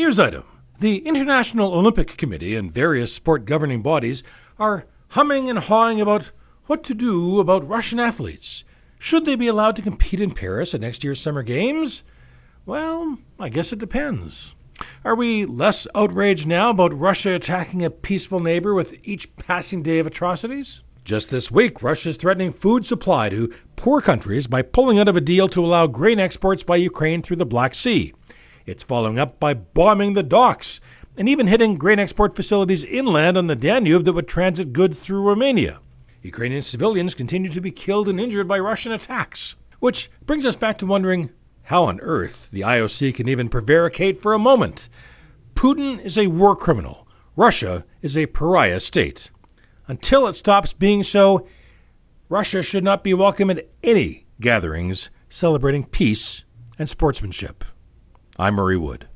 News item The International Olympic Committee and various sport governing bodies are humming and hawing about what to do about Russian athletes. Should they be allowed to compete in Paris at next year's Summer Games? Well, I guess it depends. Are we less outraged now about Russia attacking a peaceful neighbor with each passing day of atrocities? Just this week, Russia is threatening food supply to poor countries by pulling out of a deal to allow grain exports by Ukraine through the Black Sea. It's following up by bombing the docks and even hitting grain export facilities inland on the Danube that would transit goods through Romania. Ukrainian civilians continue to be killed and injured by Russian attacks. Which brings us back to wondering how on earth the IOC can even prevaricate for a moment. Putin is a war criminal. Russia is a pariah state. Until it stops being so, Russia should not be welcome at any gatherings celebrating peace and sportsmanship. I'm Murray Wood.